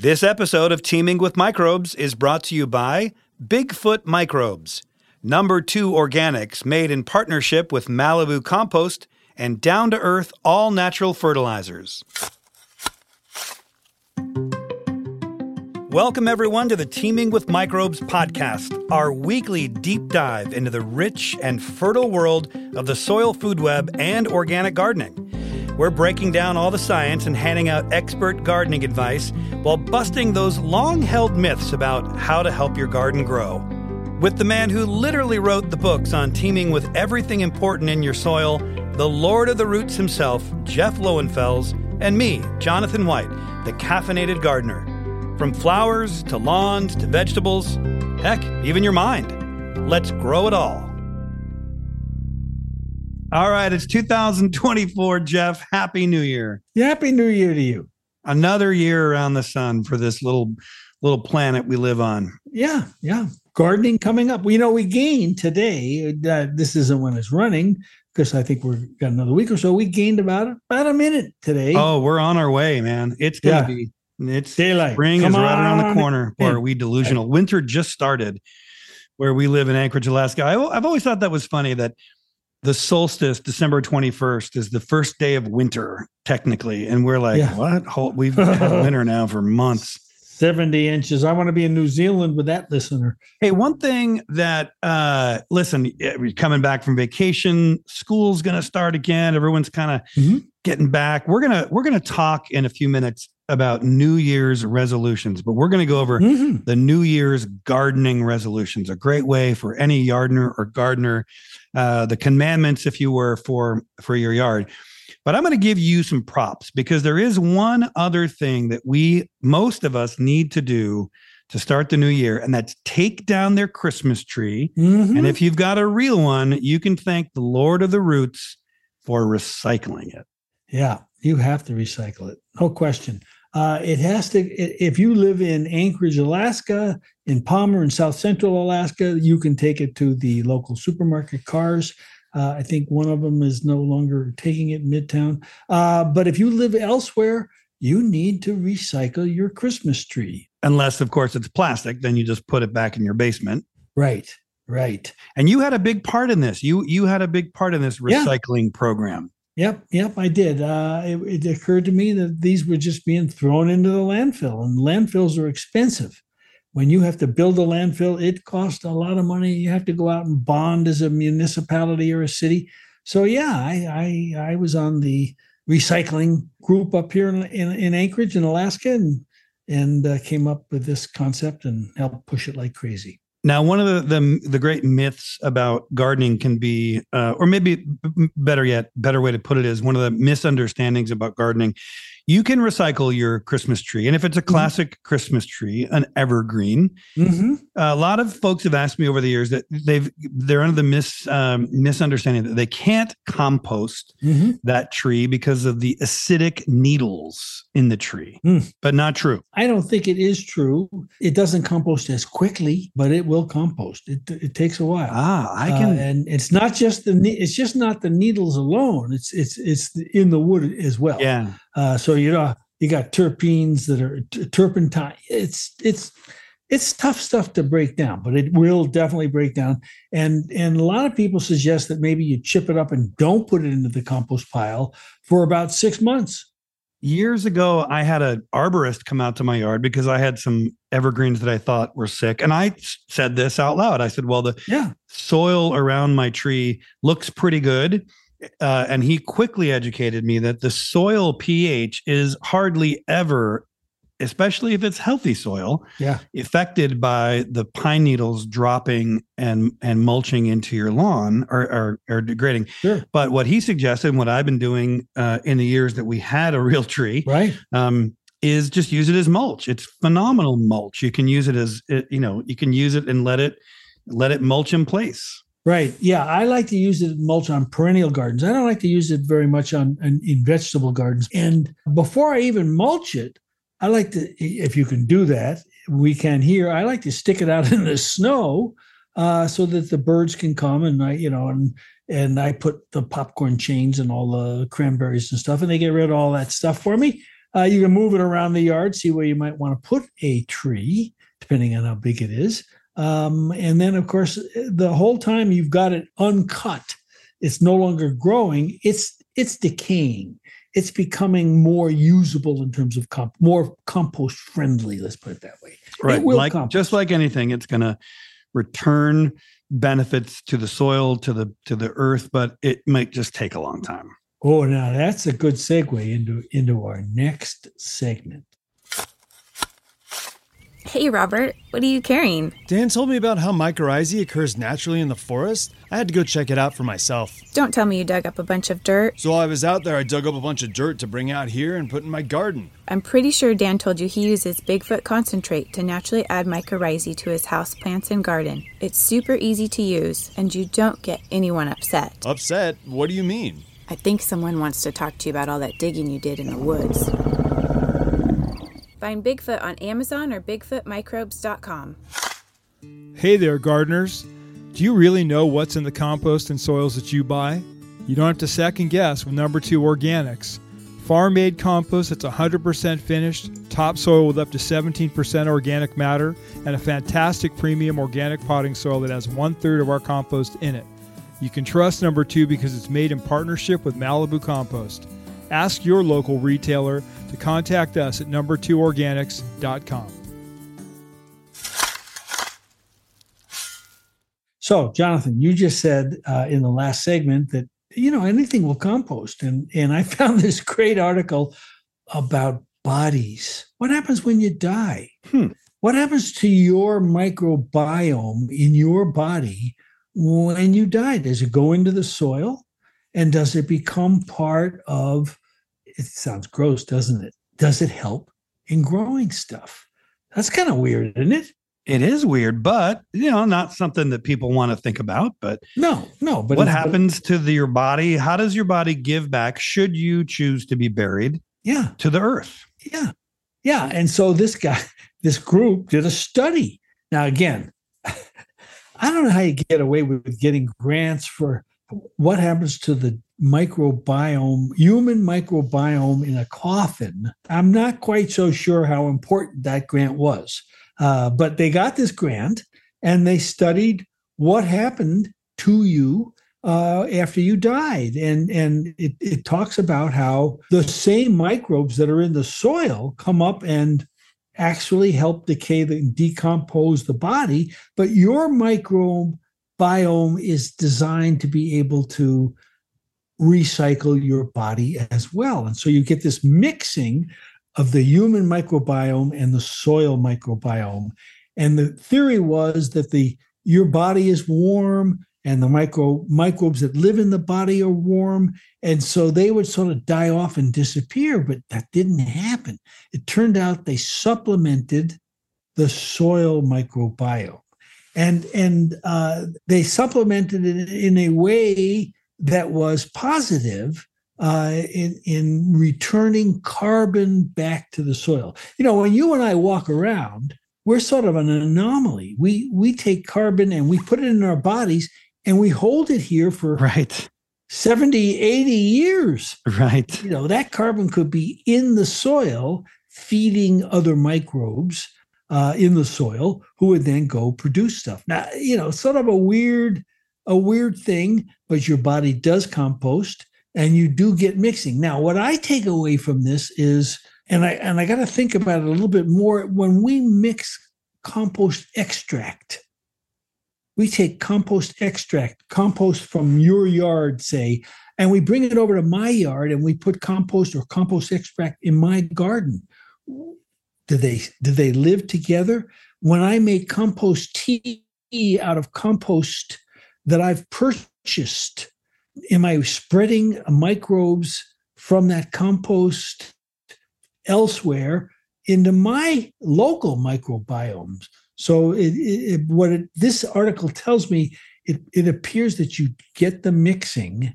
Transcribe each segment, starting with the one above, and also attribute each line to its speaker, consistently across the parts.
Speaker 1: This episode of Teaming with Microbes is brought to you by Bigfoot Microbes, number two organics made in partnership with Malibu Compost and down to earth all natural fertilizers. Welcome, everyone, to the Teaming with Microbes podcast, our weekly deep dive into the rich and fertile world of the soil food web and organic gardening. We're breaking down all the science and handing out expert gardening advice while busting those long held myths about how to help your garden grow. With the man who literally wrote the books on teaming with everything important in your soil, the Lord of the Roots himself, Jeff Lowenfels, and me, Jonathan White, the caffeinated gardener. From flowers to lawns to vegetables, heck, even your mind. Let's grow it all. All right, it's 2024, Jeff. Happy New Year.
Speaker 2: Happy New Year to you.
Speaker 1: Another year around the sun for this little little planet we live on.
Speaker 2: Yeah, yeah. Gardening coming up. We you know we gained today. Uh, this isn't when it's running because I think we've got another week or so. We gained about about a minute today.
Speaker 1: Oh, we're on our way, man. It's gonna yeah. be it's
Speaker 2: daylight.
Speaker 1: Spring Come is right around the corner. Boy, are we delusional? Winter just started where we live in Anchorage, Alaska. I, I've always thought that was funny that the solstice, December 21st, is the first day of winter, technically. And we're like, yeah. what? We've had winter now for months.
Speaker 2: 70 inches. I want to be in New Zealand with that listener.
Speaker 1: Hey, one thing that, uh, listen, we're coming back from vacation, school's going to start again. Everyone's kind of mm-hmm. getting back. We're going to, we're going to talk in a few minutes about New Year's resolutions, but we're going to go over mm-hmm. the New Year's gardening resolutions, a great way for any gardener or gardener, uh, the commandments, if you were, for for your yard. But I'm going to give you some props because there is one other thing that we, most of us, need to do to start the new year, and that's take down their Christmas tree. Mm-hmm. And if you've got a real one, you can thank the Lord of the Roots for recycling it.
Speaker 2: Yeah, you have to recycle it. No question. Uh, it has to, if you live in Anchorage, Alaska, in Palmer in South Central Alaska, you can take it to the local supermarket Carrs. Uh, I think one of them is no longer taking it Midtown. Uh, but if you live elsewhere, you need to recycle your Christmas tree.
Speaker 1: Unless, of course, it's plastic, then you just put it back in your basement.
Speaker 2: Right, right.
Speaker 1: And you had a big part in this. You you had a big part in this recycling yeah. program.
Speaker 2: Yep, yep, I did. Uh, it, it, occurred to me that these were just being thrown into the landfill, and landfills are expensive. When you have to build a landfill, it costs a lot of money. You have to go out and bond as a municipality or a city. So yeah, I I, I was on the recycling group up here in, in, in Anchorage in Alaska, and and uh, came up with this concept and helped push it like crazy.
Speaker 1: Now, one of the, the, the great myths about gardening can be, uh, or maybe better yet, better way to put it is one of the misunderstandings about gardening you can recycle your Christmas tree. And if it's a mm-hmm. classic mm-hmm. Christmas tree, an evergreen, mm-hmm. a lot of folks have asked me over the years that they've they're under the mis um, misunderstanding that they can't compost mm-hmm. that tree because of the acidic needles in the tree. Mm. But not true.
Speaker 2: I don't think it is true. It doesn't compost as quickly, but it will compost. It, it takes a while.
Speaker 1: Ah, I can.
Speaker 2: Uh, and it's not just the it's just not the needles alone. It's it's it's in the wood as well.
Speaker 1: Yeah.
Speaker 2: Uh, so you know you got terpenes that are t- turpentine. It's it's it's tough stuff to break down, but it will definitely break down. And and a lot of people suggest that maybe you chip it up and don't put it into the compost pile for about six months.
Speaker 1: Years ago, I had an arborist come out to my yard because I had some evergreens that I thought were sick. And I said this out loud. I said, Well, the yeah. soil around my tree looks pretty good uh, and he quickly educated me that the soil pH is hardly ever, especially if it's healthy soil,
Speaker 2: yeah.
Speaker 1: affected by the pine needles dropping and and mulching into your lawn or or, or degrading.
Speaker 2: Sure.
Speaker 1: But what he suggested, and what I've been doing uh, in the years that we had a real tree,
Speaker 2: right,
Speaker 1: um, is just use it as mulch. It's phenomenal mulch. You can use it as you know, you can use it and let it let it mulch in place.
Speaker 2: Right. Yeah. I like to use it mulch on perennial gardens. I don't like to use it very much on, in vegetable gardens. And before I even mulch it, I like to, if you can do that, we can here. I like to stick it out in the snow uh, so that the birds can come and I, you know, and and I put the popcorn chains and all the cranberries and stuff, and they get rid of all that stuff for me. Uh, you can move it around the yard, see where you might want to put a tree, depending on how big it is. Um, and then, of course, the whole time you've got it uncut. It's no longer growing. It's it's decaying. It's becoming more usable in terms of comp, more compost friendly. Let's put it that way.
Speaker 1: Right, like compost. just like anything, it's going to return benefits to the soil, to the to the earth, but it might just take a long time.
Speaker 2: Oh, now that's a good segue into into our next segment.
Speaker 3: Hey, Robert, what are you carrying?
Speaker 4: Dan told me about how mycorrhizae occurs naturally in the forest. I had to go check it out for myself.
Speaker 3: Don't tell me you dug up a bunch of dirt.
Speaker 4: So while I was out there, I dug up a bunch of dirt to bring out here and put in my garden.
Speaker 3: I'm pretty sure Dan told you he uses Bigfoot concentrate to naturally add mycorrhizae to his house plants and garden. It's super easy to use, and you don't get anyone upset.
Speaker 4: Upset? What do you mean?
Speaker 3: I think someone wants to talk to you about all that digging you did in the woods. Find Bigfoot on Amazon or BigfootMicrobes.com.
Speaker 5: Hey there, gardeners. Do you really know what's in the compost and soils that you buy? You don't have to second guess with number two organics. Farm made compost that's 100% finished, topsoil with up to 17% organic matter, and a fantastic premium organic potting soil that has one third of our compost in it. You can trust number two because it's made in partnership with Malibu Compost. Ask your local retailer to contact us at number2organics.com.
Speaker 2: So, Jonathan, you just said uh, in the last segment that you know anything will compost, and and I found this great article about bodies. What happens when you die? Hmm. What happens to your microbiome in your body when you die? Does it go into the soil, and does it become part of it sounds gross, doesn't it? Does it help in growing stuff? That's kind of weird, isn't it?
Speaker 1: It is weird, but you know, not something that people want to think about. But
Speaker 2: no, no. But
Speaker 1: what happens to the, your body? How does your body give back? Should you choose to be buried?
Speaker 2: Yeah,
Speaker 1: to the earth.
Speaker 2: Yeah, yeah. And so this guy, this group, did a study. Now, again, I don't know how you get away with getting grants for what happens to the microbiome, human microbiome in a coffin. I'm not quite so sure how important that grant was, uh, but they got this grant and they studied what happened to you uh, after you died. And, and it, it talks about how the same microbes that are in the soil come up and actually help decay and decompose the body, but your microbiome is designed to be able to recycle your body as well. And so you get this mixing of the human microbiome and the soil microbiome. And the theory was that the your body is warm and the micro microbes that live in the body are warm and so they would sort of die off and disappear but that didn't happen it turned out they supplemented the soil microbiome and and uh, they supplemented it in a way that was positive uh, in in returning carbon back to the soil. You know, when you and I walk around, we're sort of an anomaly. We we take carbon and we put it in our bodies and we hold it here for
Speaker 1: right
Speaker 2: 70 80 years
Speaker 1: right
Speaker 2: you know that carbon could be in the soil feeding other microbes uh, in the soil who would then go produce stuff. Now, you know, sort of a weird, a weird thing, but your body does compost and you do get mixing. Now, what I take away from this is, and I and I got to think about it a little bit more. When we mix compost extract, we take compost extract, compost from your yard, say, and we bring it over to my yard and we put compost or compost extract in my garden do they do they live together? When I make compost tea out of compost that I've purchased, am I spreading microbes from that compost elsewhere into my local microbiomes? So it, it, what it, this article tells me, it, it appears that you get the mixing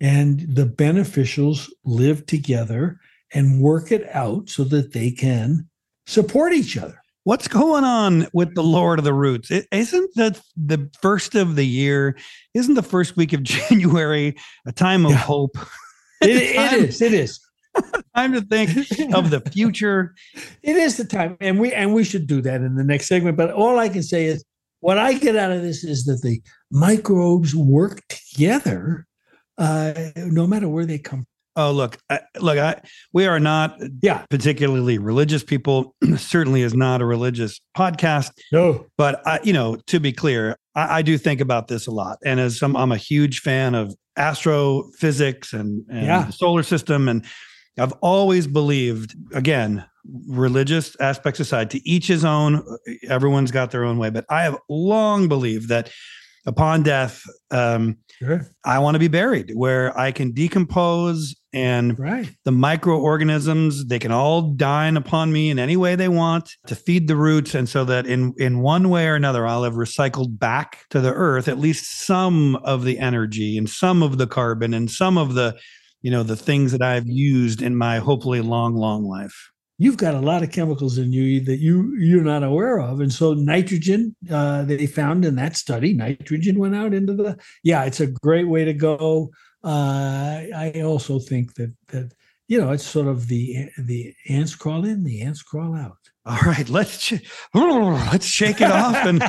Speaker 2: and the beneficials live together and work it out so that they can support each other.
Speaker 1: What's going on with the Lord of the Roots? is isn't that the first of the year? Isn't the first week of January a time of yeah. hope?
Speaker 2: It, time, it is. It is.
Speaker 1: time to think of the future.
Speaker 2: It is the time, and we and we should do that in the next segment. But all I can say is, what I get out of this is that the microbes work together, uh, no matter where they come.
Speaker 1: Oh, look, I, look, I we are not
Speaker 2: Yeah,
Speaker 1: particularly religious people. Certainly is not a religious podcast.
Speaker 2: no,
Speaker 1: But I, you know, to be clear, I, I do think about this a lot. And as some, I'm a huge fan of astrophysics and, and
Speaker 2: Yeah.
Speaker 1: the solar system. And I've always believed, again, religious aspects aside, to each his own. Everyone's got their own way. But I have long believed that upon death, um,
Speaker 2: sure,
Speaker 1: I want to be buried where I can decompose and
Speaker 2: right,
Speaker 1: the microorganisms they can all dine upon me in any way they want to feed the roots and so that in in one way or another i'll have recycled back to the earth at least some of the energy and some of the carbon and some of the you know the things that i've used in my hopefully long long life
Speaker 2: you've got a lot of chemicals in you that you you're not aware of, and so nitrogen uh, they found in that study, nitrogen went out into the. Yeah, it's a great way to go. Uh, I also think that that you know it's sort of the the ants crawl in, the ants crawl out.
Speaker 1: all right let's sh- let's shake it off and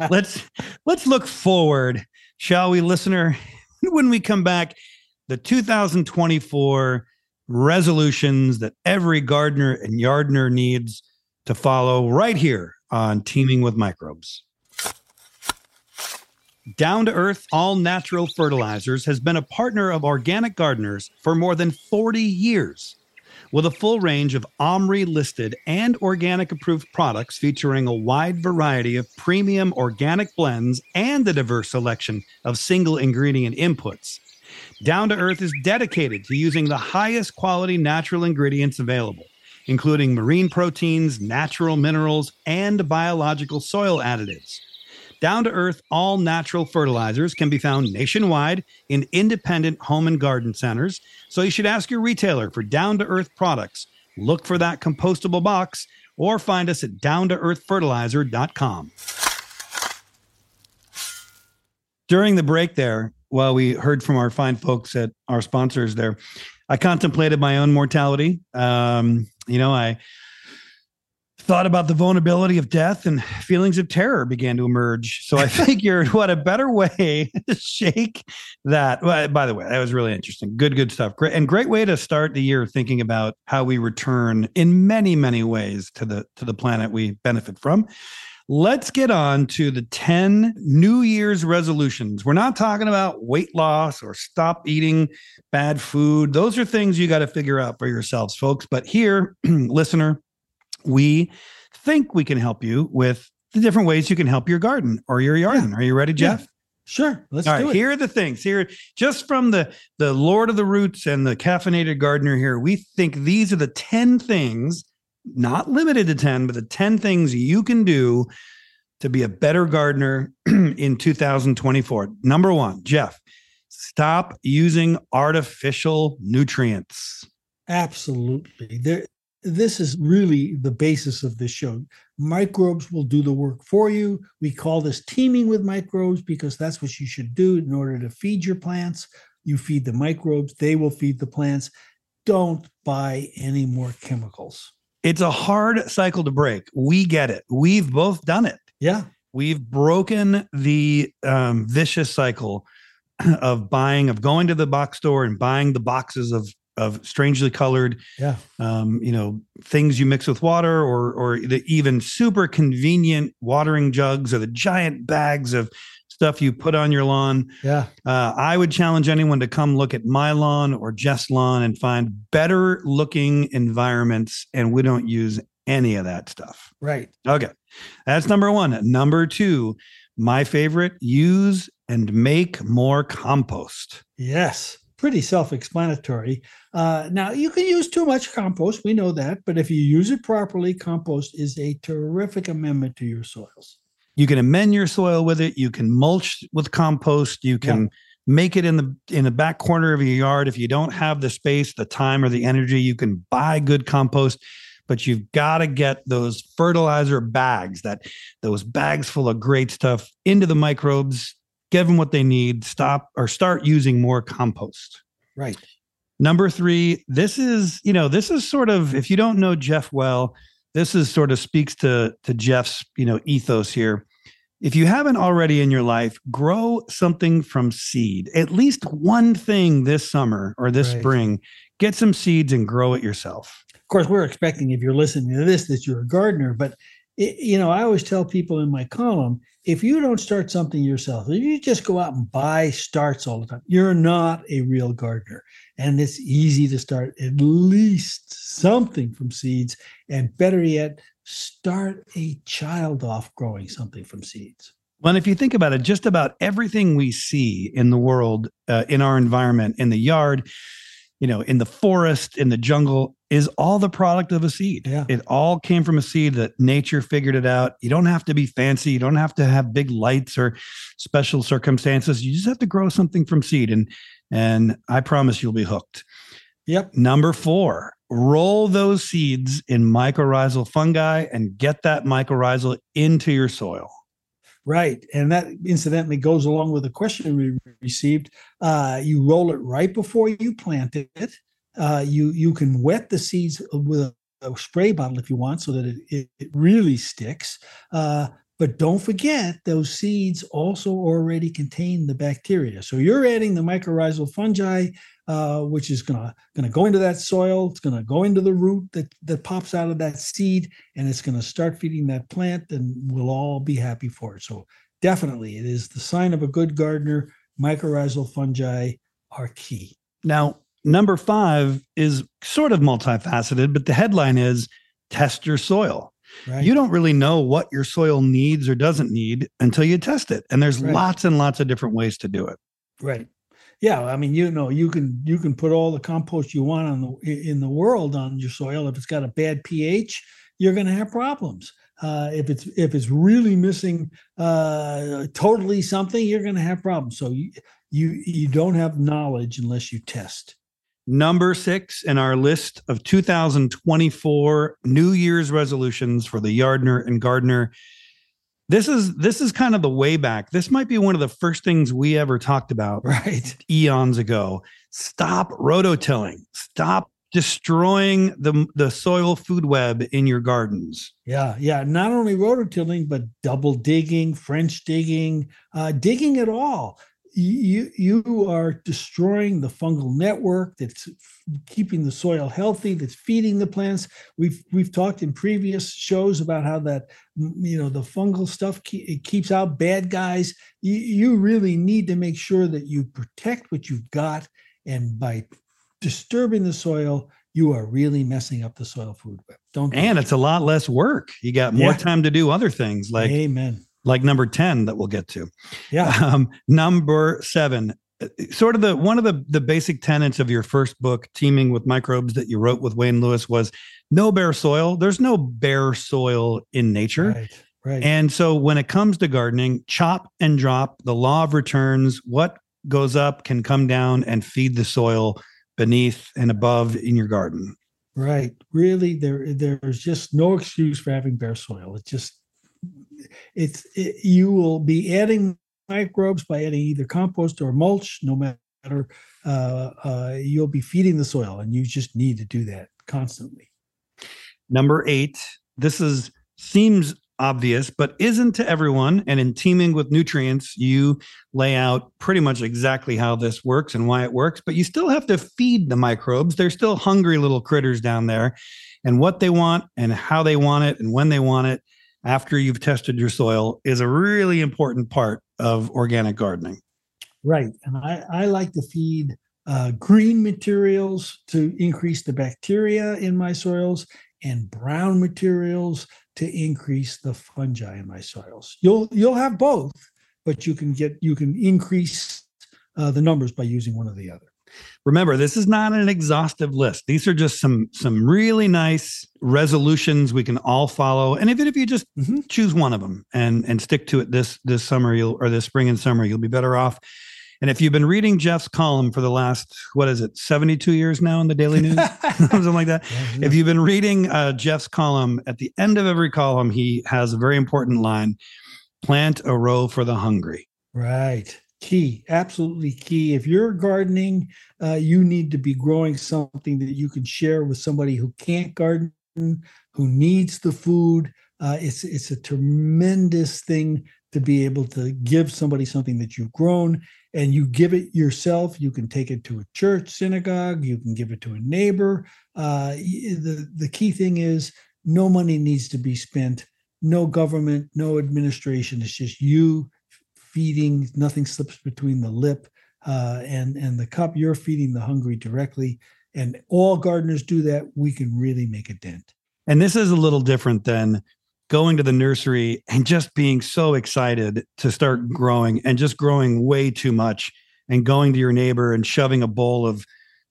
Speaker 1: let's let's look forward shall we listener when we come back the 2024 resolutions that every gardener and yardner needs to follow right here on teaming with microbes down to earth all natural fertilizers has been a partner of organic gardeners for more than 40 years with a full range of OMRI listed and organic approved products featuring a wide variety of premium organic blends and a diverse selection of single ingredient inputs. Down to Earth is dedicated to using the highest quality natural ingredients available, including marine proteins, natural minerals, and biological soil additives. Down to Earth all natural fertilizers can be found nationwide in independent home and garden centers, so you should ask your retailer for Down to Earth products. Look for that compostable box or find us at downtoearthfertilizer.com. During the break there, while we heard from our fine folks at our sponsors there, I contemplated my own mortality. Um, you know, I thought about the vulnerability of death and feelings of terror began to emerge. So I figured, what a better way to shake that. Well, by the way, that was really interesting. Good, good stuff. Great and great way to start the year thinking about how we return in many, many ways to the to the planet we benefit from. Let's get on to the 10 New Year's resolutions. We're not talking about weight loss or stop eating bad food. Those are things you got to figure out for yourselves, folks. But here, listener, we think we can help you with the different ways you can help your garden or your garden. Are you ready,
Speaker 2: Yeah.
Speaker 1: Jeff?
Speaker 2: Sure, let's
Speaker 1: All
Speaker 2: do
Speaker 1: right,
Speaker 2: it.
Speaker 1: here are the things. Here, just from the the Lord of the Roots and the caffeinated gardener here, we think these are the 10 things, not limited to 10, but the 10 things you can do to be a better gardener in 2024. Number one, Jeff, stop using artificial nutrients.
Speaker 2: Absolutely. There this is really the basis of this show. Microbes will do the work for you. We call this teaming with microbes because that's what you should do in order to feed your plants. You feed the microbes, they will feed the plants. Don't buy any more chemicals.
Speaker 1: It's a hard cycle to break. We get it. We've both done it.
Speaker 2: Yeah.
Speaker 1: We've broken the um, vicious cycle of buying, of going to the box store and buying the boxes of of strangely colored,
Speaker 2: Yeah.
Speaker 1: um, you know, things you mix with water, or or the even super convenient watering jugs or the giant bags of stuff you put on your lawn.
Speaker 2: Yeah.
Speaker 1: Uh, I would challenge anyone to come look at my lawn or Jeff's lawn and find better looking environments, and we don't use any of that stuff.
Speaker 2: Right.
Speaker 1: Okay. That's number one. Number two, my favorite, use and make more compost.
Speaker 2: Yes. Pretty self explanatory. Uh, now, you can use too much compost. We know that. But if you use it properly, compost is a terrific amendment to your soils.
Speaker 1: You can amend your soil with it. You can mulch with compost. You can make it in the in the back corner of your yard. If you don't have the space, the time, or the energy, you can buy good compost. But you've got to get those fertilizer bags, that those bags full of great stuff into the microbes, give them what they need, stop or start using more compost.
Speaker 2: Right.
Speaker 1: Number three, this is, you know, this is sort of, if you don't know Jeff well, this is sort of speaks to to Jeff's, you know, ethos here. If you haven't already in your life, grow something from seed. At least one thing this summer or this
Speaker 2: Right.
Speaker 1: spring. Get some seeds and grow it yourself.
Speaker 2: Of course, we're expecting if you're listening to this that you're a gardener, but it, you know, I always tell people in my column, if you don't start something yourself, if you just go out and buy starts all the time, you're not a real gardener. And it's easy to start at least something from seeds, and better yet, start a child off growing something from seeds.
Speaker 1: Well, and if you think about it, just about everything we see in the world, uh, in our environment, in the yard, you know, in the forest, in the jungle, is all the product of a seed.
Speaker 2: Yeah.
Speaker 1: It all came from a seed that nature figured it out. You don't have to be fancy. You don't have to have big lights or special circumstances. You just have to grow something from seed, and and I promise you'll be hooked.
Speaker 2: Yep.
Speaker 1: Number four, roll those seeds in mycorrhizal fungi and get that mycorrhizal into your soil.
Speaker 2: Right. And that incidentally goes along with the question we received. Uh, you roll it right before you plant it. Uh, you you can wet the seeds with a, a spray bottle if you want, so that it, it, it really sticks. Uh, but don't forget, those seeds also already contain the bacteria. So you're adding the mycorrhizal fungi, uh, which is gonna gonna go into that soil. It's gonna go into the root that that pops out of that seed, and it's gonna start feeding that plant, and we'll all be happy for it. So definitely, it is the sign of a good gardener. Mycorrhizal fungi are key.
Speaker 1: Now, number five is sort of multifaceted, but the headline is test your soil.
Speaker 2: Right.
Speaker 1: You don't really know what your soil needs or doesn't need until you test it. And there's
Speaker 2: Right.
Speaker 1: lots and lots of different ways to do it.
Speaker 2: Right. Yeah, I mean, you know, you can you can put all the compost you want on the in the world on your soil. If it's got a bad pH, you're going to have problems. Uh, if it's if it's really missing uh, totally something, you're going to have problems. So you you you don't have knowledge unless you test.
Speaker 1: Number six in our list of 2024 New Year's resolutions for the Yardner and Gardener. This is this is kind of the way back. This might be one of the first things we ever talked about
Speaker 2: Right.
Speaker 1: eons ago. Stop rototilling. Stop destroying the the soil food web in your gardens.
Speaker 2: Yeah, yeah. Not only rototilling, but double digging, French digging, uh, digging at all. You you are destroying the fungal network that's keeping the soil healthy, that's feeding the plants. We've we've talked in previous shows about how that you know the fungal stuff ke- it keeps out bad guys. You, you really need to make sure that you protect what you've got, and by disturbing the soil, you are really messing up the soil food web. Don't
Speaker 1: And it's a lot less work. You got more
Speaker 2: Yeah.
Speaker 1: time to do other things like
Speaker 2: Amen.
Speaker 1: Like number 10 that we'll get to.
Speaker 2: Yeah.
Speaker 1: Um, number seven, uh, sort of the one of the the basic tenets of your first book, Teaming with Microbes, that you wrote with Wayne Lewis was no bare soil. There's no bare soil in nature.
Speaker 2: Right. Right.
Speaker 1: And so when it comes to gardening, chop and drop, the law of returns, what goes up can come down and feed the soil beneath and above in your garden.
Speaker 2: right. Really, there there's just no excuse for having bare soil. It's just it's it, you will be adding microbes by adding either compost or mulch, no matter uh, uh, you'll be feeding the soil, and you just need to do that constantly.
Speaker 1: Number eight, this is seems obvious, but isn't to everyone. And in teaming with nutrients, you lay out pretty much exactly how this works and why it works, but you still have to feed the microbes. They're still hungry little critters down there. And what they want and how they want it and when they want it after you've tested your soil is a really important part of organic gardening.
Speaker 2: Right. And I, I like to feed uh, green materials to increase the bacteria in my soils and brown materials to increase the fungi in my soils. You'll you'll have both, but you can get you can increase uh, the numbers by using one or the other.
Speaker 1: Remember, this is not an exhaustive list. These are just some some really nice resolutions we can all follow. And even if you just
Speaker 2: Mhm.
Speaker 1: choose one of them and and stick to it this this summer, you'll or this spring and summer, you'll be better off. And if you've been reading Jeff's column for the last what is it, seventy two years now in the Daily News, something like that.
Speaker 2: Yeah,
Speaker 1: If you've been reading uh, Jeff's column, at the end of every column, he has a very important line: "Plant a row for the hungry."
Speaker 2: right. Key, absolutely key. If you're gardening, uh, you need to be growing something that you can share with somebody who can't garden, who needs the food. Uh, it's it's a tremendous thing to be able to give somebody something that you've grown and you give it yourself. You can take it to a church, synagogue. You can give it to a neighbor. Uh, the the key thing is no money needs to be spent. No government, no administration. It's just you feeding. Nothing slips between the lip uh, and and the cup. You're feeding the hungry directly, and all gardeners do that. We can really make a dent.
Speaker 1: And this is a little different than going to the nursery and just being so excited to start growing and just growing way too much and going to your neighbor and shoving a bowl of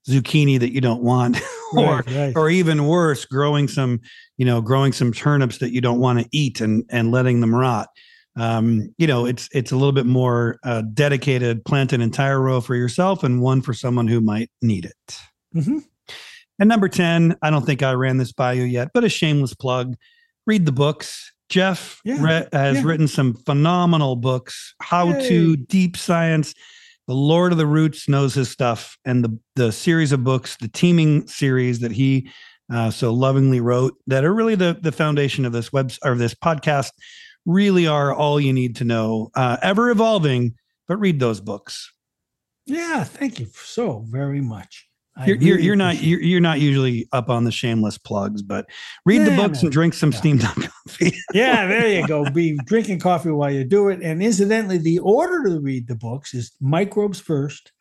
Speaker 1: zucchini that you don't want or right, right. or even worse growing some you know growing some turnips that you don't want to eat and and letting them rot um, you know it's it's a little bit more uh, dedicated plant an entire row for yourself and one for someone who might need it mm-hmm. and number 10 i don't think i ran this by you yet but a shameless plug read the books. Jeff yeah, re- has yeah. written some phenomenal books, how Yay. to deep science. The Lord of the Roots knows his stuff, and the the series of books, the teaming series that he uh, so lovingly wrote, that are really the the foundation of this web or this podcast, really are all you need to know. Uh, ever evolving, but read those books.
Speaker 2: Yeah, thank you so very much.
Speaker 1: You're, really you're, you're not you're, you're, not usually up on the shameless plugs, but read yeah, the books man. and drink some yeah. steamed up coffee.
Speaker 2: yeah, there you go. Be drinking coffee while you do it. And incidentally, the order to read the books is microbes first,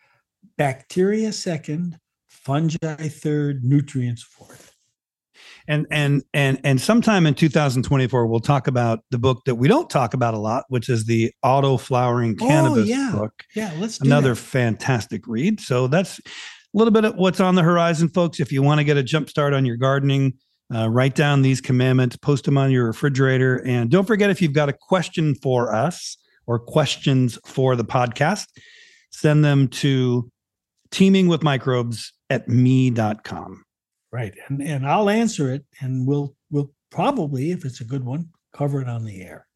Speaker 2: bacteria second, fungi third, nutrients fourth.
Speaker 1: And and and and sometime in 2024, we'll talk about the book that we don't talk about a lot, which is the auto flowering oh, cannabis
Speaker 2: oh, yeah.
Speaker 1: book.
Speaker 2: Yeah, let's do.
Speaker 1: another
Speaker 2: that.
Speaker 1: fantastic read. So that's a little bit of what's on the horizon, folks. If you want to get a jump start on your gardening, uh, write down these commandments, post them on your refrigerator. And don't forget if you've got a question for us or questions for the podcast, send them to teamingwithmicrobes at me.com.
Speaker 2: Right. And and I'll answer it and we'll we'll probably, if it's a good one, cover it on the air.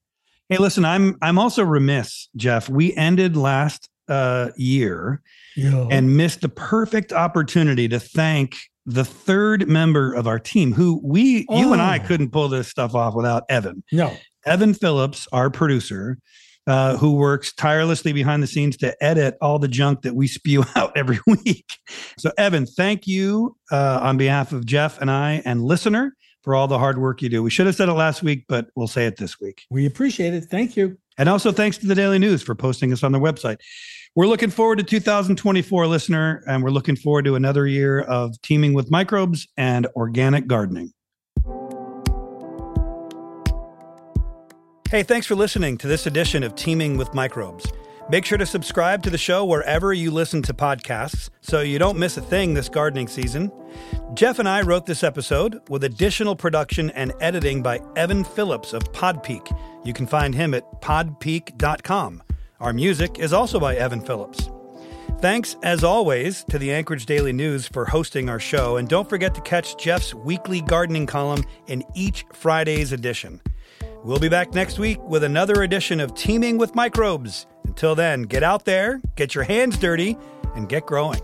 Speaker 1: Hey, listen, I'm I'm also remiss, Jeff. We ended last uh, year yeah. and missed the perfect opportunity to thank the third member of our team who we oh. you and I oh. couldn't pull this stuff off without Evan.
Speaker 2: No.
Speaker 1: Evan Phillips, our producer, uh, who works tirelessly behind the scenes to edit all the junk that we spew out every week. So, Evan, thank you uh, on behalf of Jeff and I and listener for all the hard work you do. We should have said it last week, but we'll say it this week.
Speaker 2: We appreciate it. Thank you.
Speaker 1: And also thanks to the Daily News for posting us on their website. We're looking forward to 2024, listener, and we're looking forward to another year of teaming with microbes and organic gardening. Hey, thanks for listening to this edition of Teaming with Microbes. Make sure to subscribe to the show wherever you listen to podcasts so you don't miss a thing this gardening season. Jeff and I wrote this episode with additional production and editing by Evan Phillips of Podpeak. You can find him at podpeak.com. Our music is also by Evan Phillips. Thanks, as always, to the Anchorage Daily News for hosting our show, and don't forget to catch Jeff's weekly gardening column in each Friday's edition. We'll be back next week with another edition of Teaming with Microbes. Until then, get out there, get your hands dirty, and get growing.